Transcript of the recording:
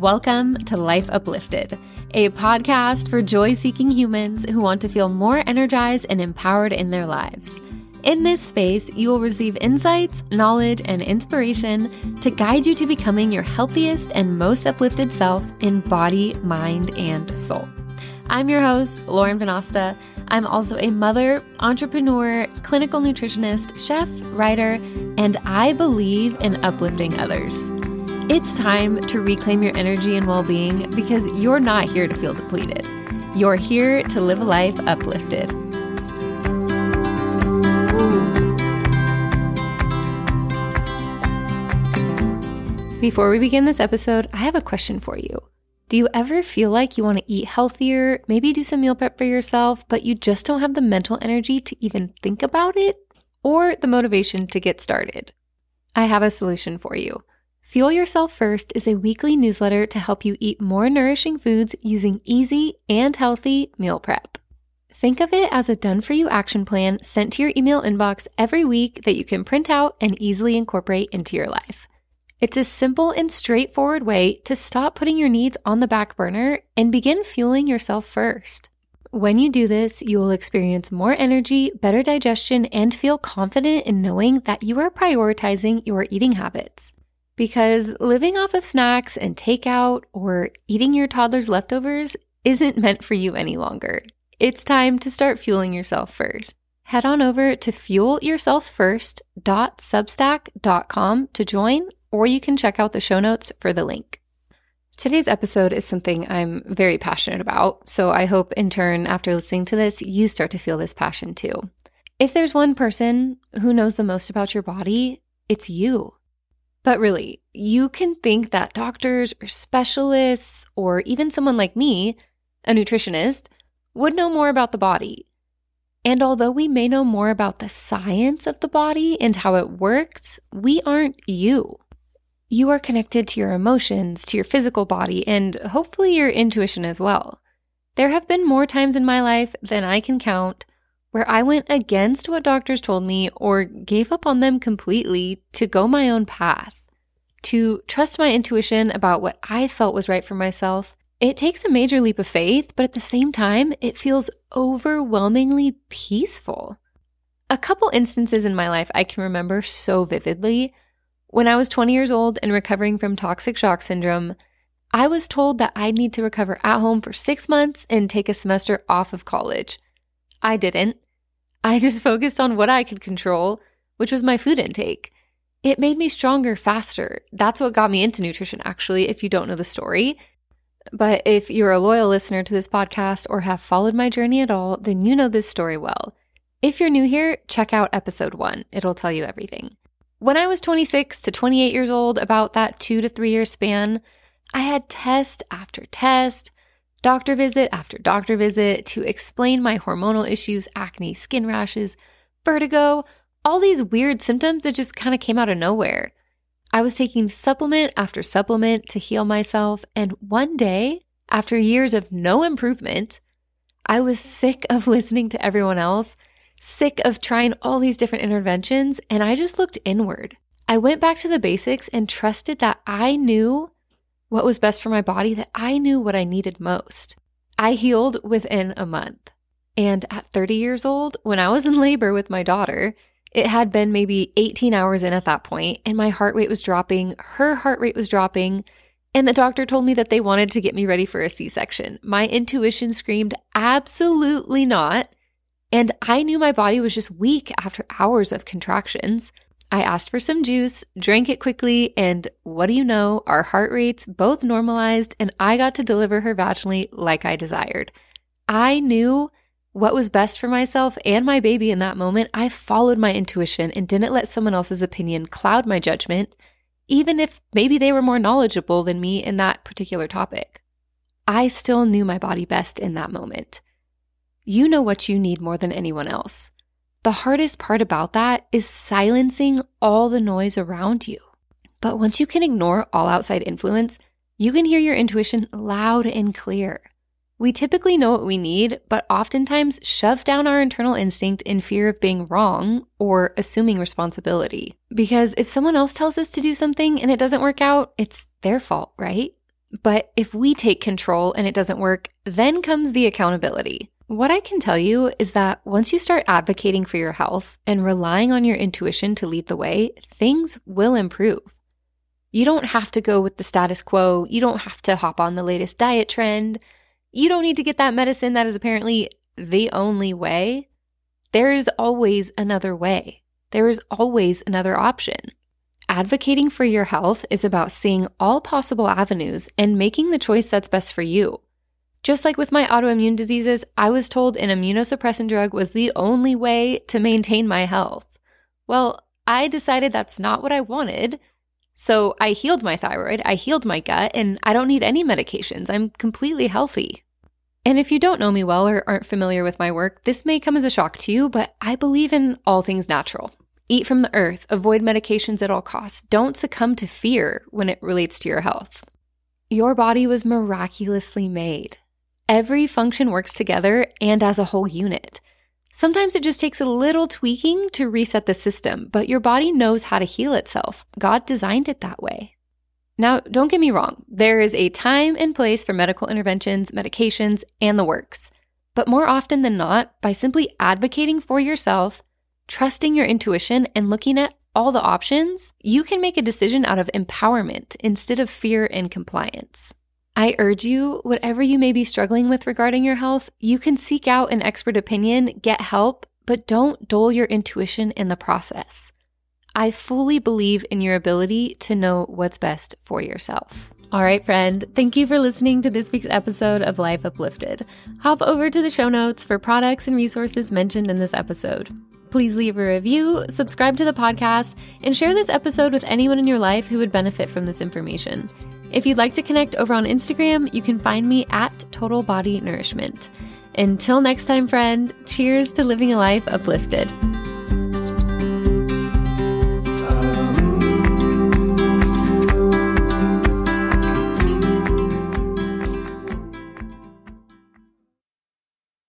Welcome to Life Uplifted, a podcast for joy seeking humans who want to feel more energized and empowered in their lives. In this space, you will receive insights, knowledge, and inspiration to guide you to becoming your healthiest and most uplifted self in body, mind, and soul. I'm your host, Lauren Venosta. I'm also a mother, entrepreneur, clinical nutritionist, chef, writer, and I believe in uplifting others. It's time to reclaim your energy and well being because you're not here to feel depleted. You're here to live a life uplifted. Before we begin this episode, I have a question for you. Do you ever feel like you want to eat healthier, maybe do some meal prep for yourself, but you just don't have the mental energy to even think about it or the motivation to get started? I have a solution for you. Fuel Yourself First is a weekly newsletter to help you eat more nourishing foods using easy and healthy meal prep. Think of it as a done for you action plan sent to your email inbox every week that you can print out and easily incorporate into your life. It's a simple and straightforward way to stop putting your needs on the back burner and begin fueling yourself first. When you do this, you will experience more energy, better digestion, and feel confident in knowing that you are prioritizing your eating habits because living off of snacks and takeout or eating your toddler's leftovers isn't meant for you any longer. It's time to start fueling yourself first. Head on over to fuelyourselffirst.substack.com to join, or you can check out the show notes for the link. Today's episode is something I'm very passionate about, so I hope in turn, after listening to this, you start to feel this passion too. If there's one person who knows the most about your body, it's you. But really, you can think that doctors or specialists, or even someone like me, a nutritionist, would know more about the body. And although we may know more about the science of the body and how it works, we aren't you. You are connected to your emotions, to your physical body, and hopefully your intuition as well. There have been more times in my life than I can count where I went against what doctors told me or gave up on them completely to go my own path, to trust my intuition about what I felt was right for myself. It takes a major leap of faith, but at the same time, it feels overwhelmingly peaceful. A couple instances in my life I can remember so vividly. When I was 20 years old and recovering from toxic shock syndrome, I was told that I'd need to recover at home for six months and take a semester off of college. I didn't. I just focused on what I could control, which was my food intake. It made me stronger faster. That's what got me into nutrition, actually, if you don't know the story. But if you're a loyal listener to this podcast or have followed my journey at all, then you know this story well. If you're new here, check out episode one, it'll tell you everything. When I was 26 to 28 years old, about that two to three year span, I had test after test, doctor visit after doctor visit to explain my hormonal issues, acne, skin rashes, vertigo, all these weird symptoms that just kind of came out of nowhere. I was taking supplement after supplement to heal myself, and one day, after years of no improvement, I was sick of listening to everyone else, sick of trying all these different interventions, and I just looked inward. I went back to the basics and trusted that I knew what was best for my body, that I knew what I needed most. I healed within a month. And at 30 years old, when I was in labor with my daughter, it had been maybe 18 hours in at that point, and my heart rate was dropping, her heart rate was dropping, and the doctor told me that they wanted to get me ready for a C section. My intuition screamed, absolutely not. And I knew my body was just weak after hours of contractions. I asked for some juice, drank it quickly, and what do you know? Our heart rates both normalized, and I got to deliver her vaginally like I desired. I knew what was best for myself and my baby in that moment. I followed my intuition and didn't let someone else's opinion cloud my judgment, even if maybe they were more knowledgeable than me in that particular topic. I still knew my body best in that moment. You know what you need more than anyone else. The hardest part about that is silencing all the noise around you. But once you can ignore all outside influence, you can hear your intuition loud and clear. We typically know what we need, but oftentimes shove down our internal instinct in fear of being wrong or assuming responsibility. Because if someone else tells us to do something and it doesn't work out, it's their fault, right? But if we take control and it doesn't work, then comes the accountability. What I can tell you is that once you start advocating for your health and relying on your intuition to lead the way, things will improve. You don't have to go with the status quo. You don't have to hop on the latest diet trend. You don't need to get that medicine that is apparently the only way. There is always another way. There is always another option. Advocating for your health is about seeing all possible avenues and making the choice that's best for you. Just like with my autoimmune diseases, I was told an immunosuppressant drug was the only way to maintain my health. Well, I decided that's not what I wanted. So I healed my thyroid, I healed my gut, and I don't need any medications. I'm completely healthy. And if you don't know me well or aren't familiar with my work, this may come as a shock to you, but I believe in all things natural. Eat from the earth, avoid medications at all costs. Don't succumb to fear when it relates to your health. Your body was miraculously made. Every function works together and as a whole unit. Sometimes it just takes a little tweaking to reset the system, but your body knows how to heal itself. God designed it that way. Now, don't get me wrong, there is a time and place for medical interventions, medications, and the works. But more often than not, by simply advocating for yourself, trusting your intuition, and looking at all the options, you can make a decision out of empowerment instead of fear and compliance. I urge you, whatever you may be struggling with regarding your health, you can seek out an expert opinion, get help, but don't dull your intuition in the process. I fully believe in your ability to know what's best for yourself. All right, friend, thank you for listening to this week's episode of Life Uplifted. Hop over to the show notes for products and resources mentioned in this episode. Please leave a review, subscribe to the podcast, and share this episode with anyone in your life who would benefit from this information. If you'd like to connect over on Instagram, you can find me at Total Body Nourishment. Until next time, friend, cheers to living a life uplifted.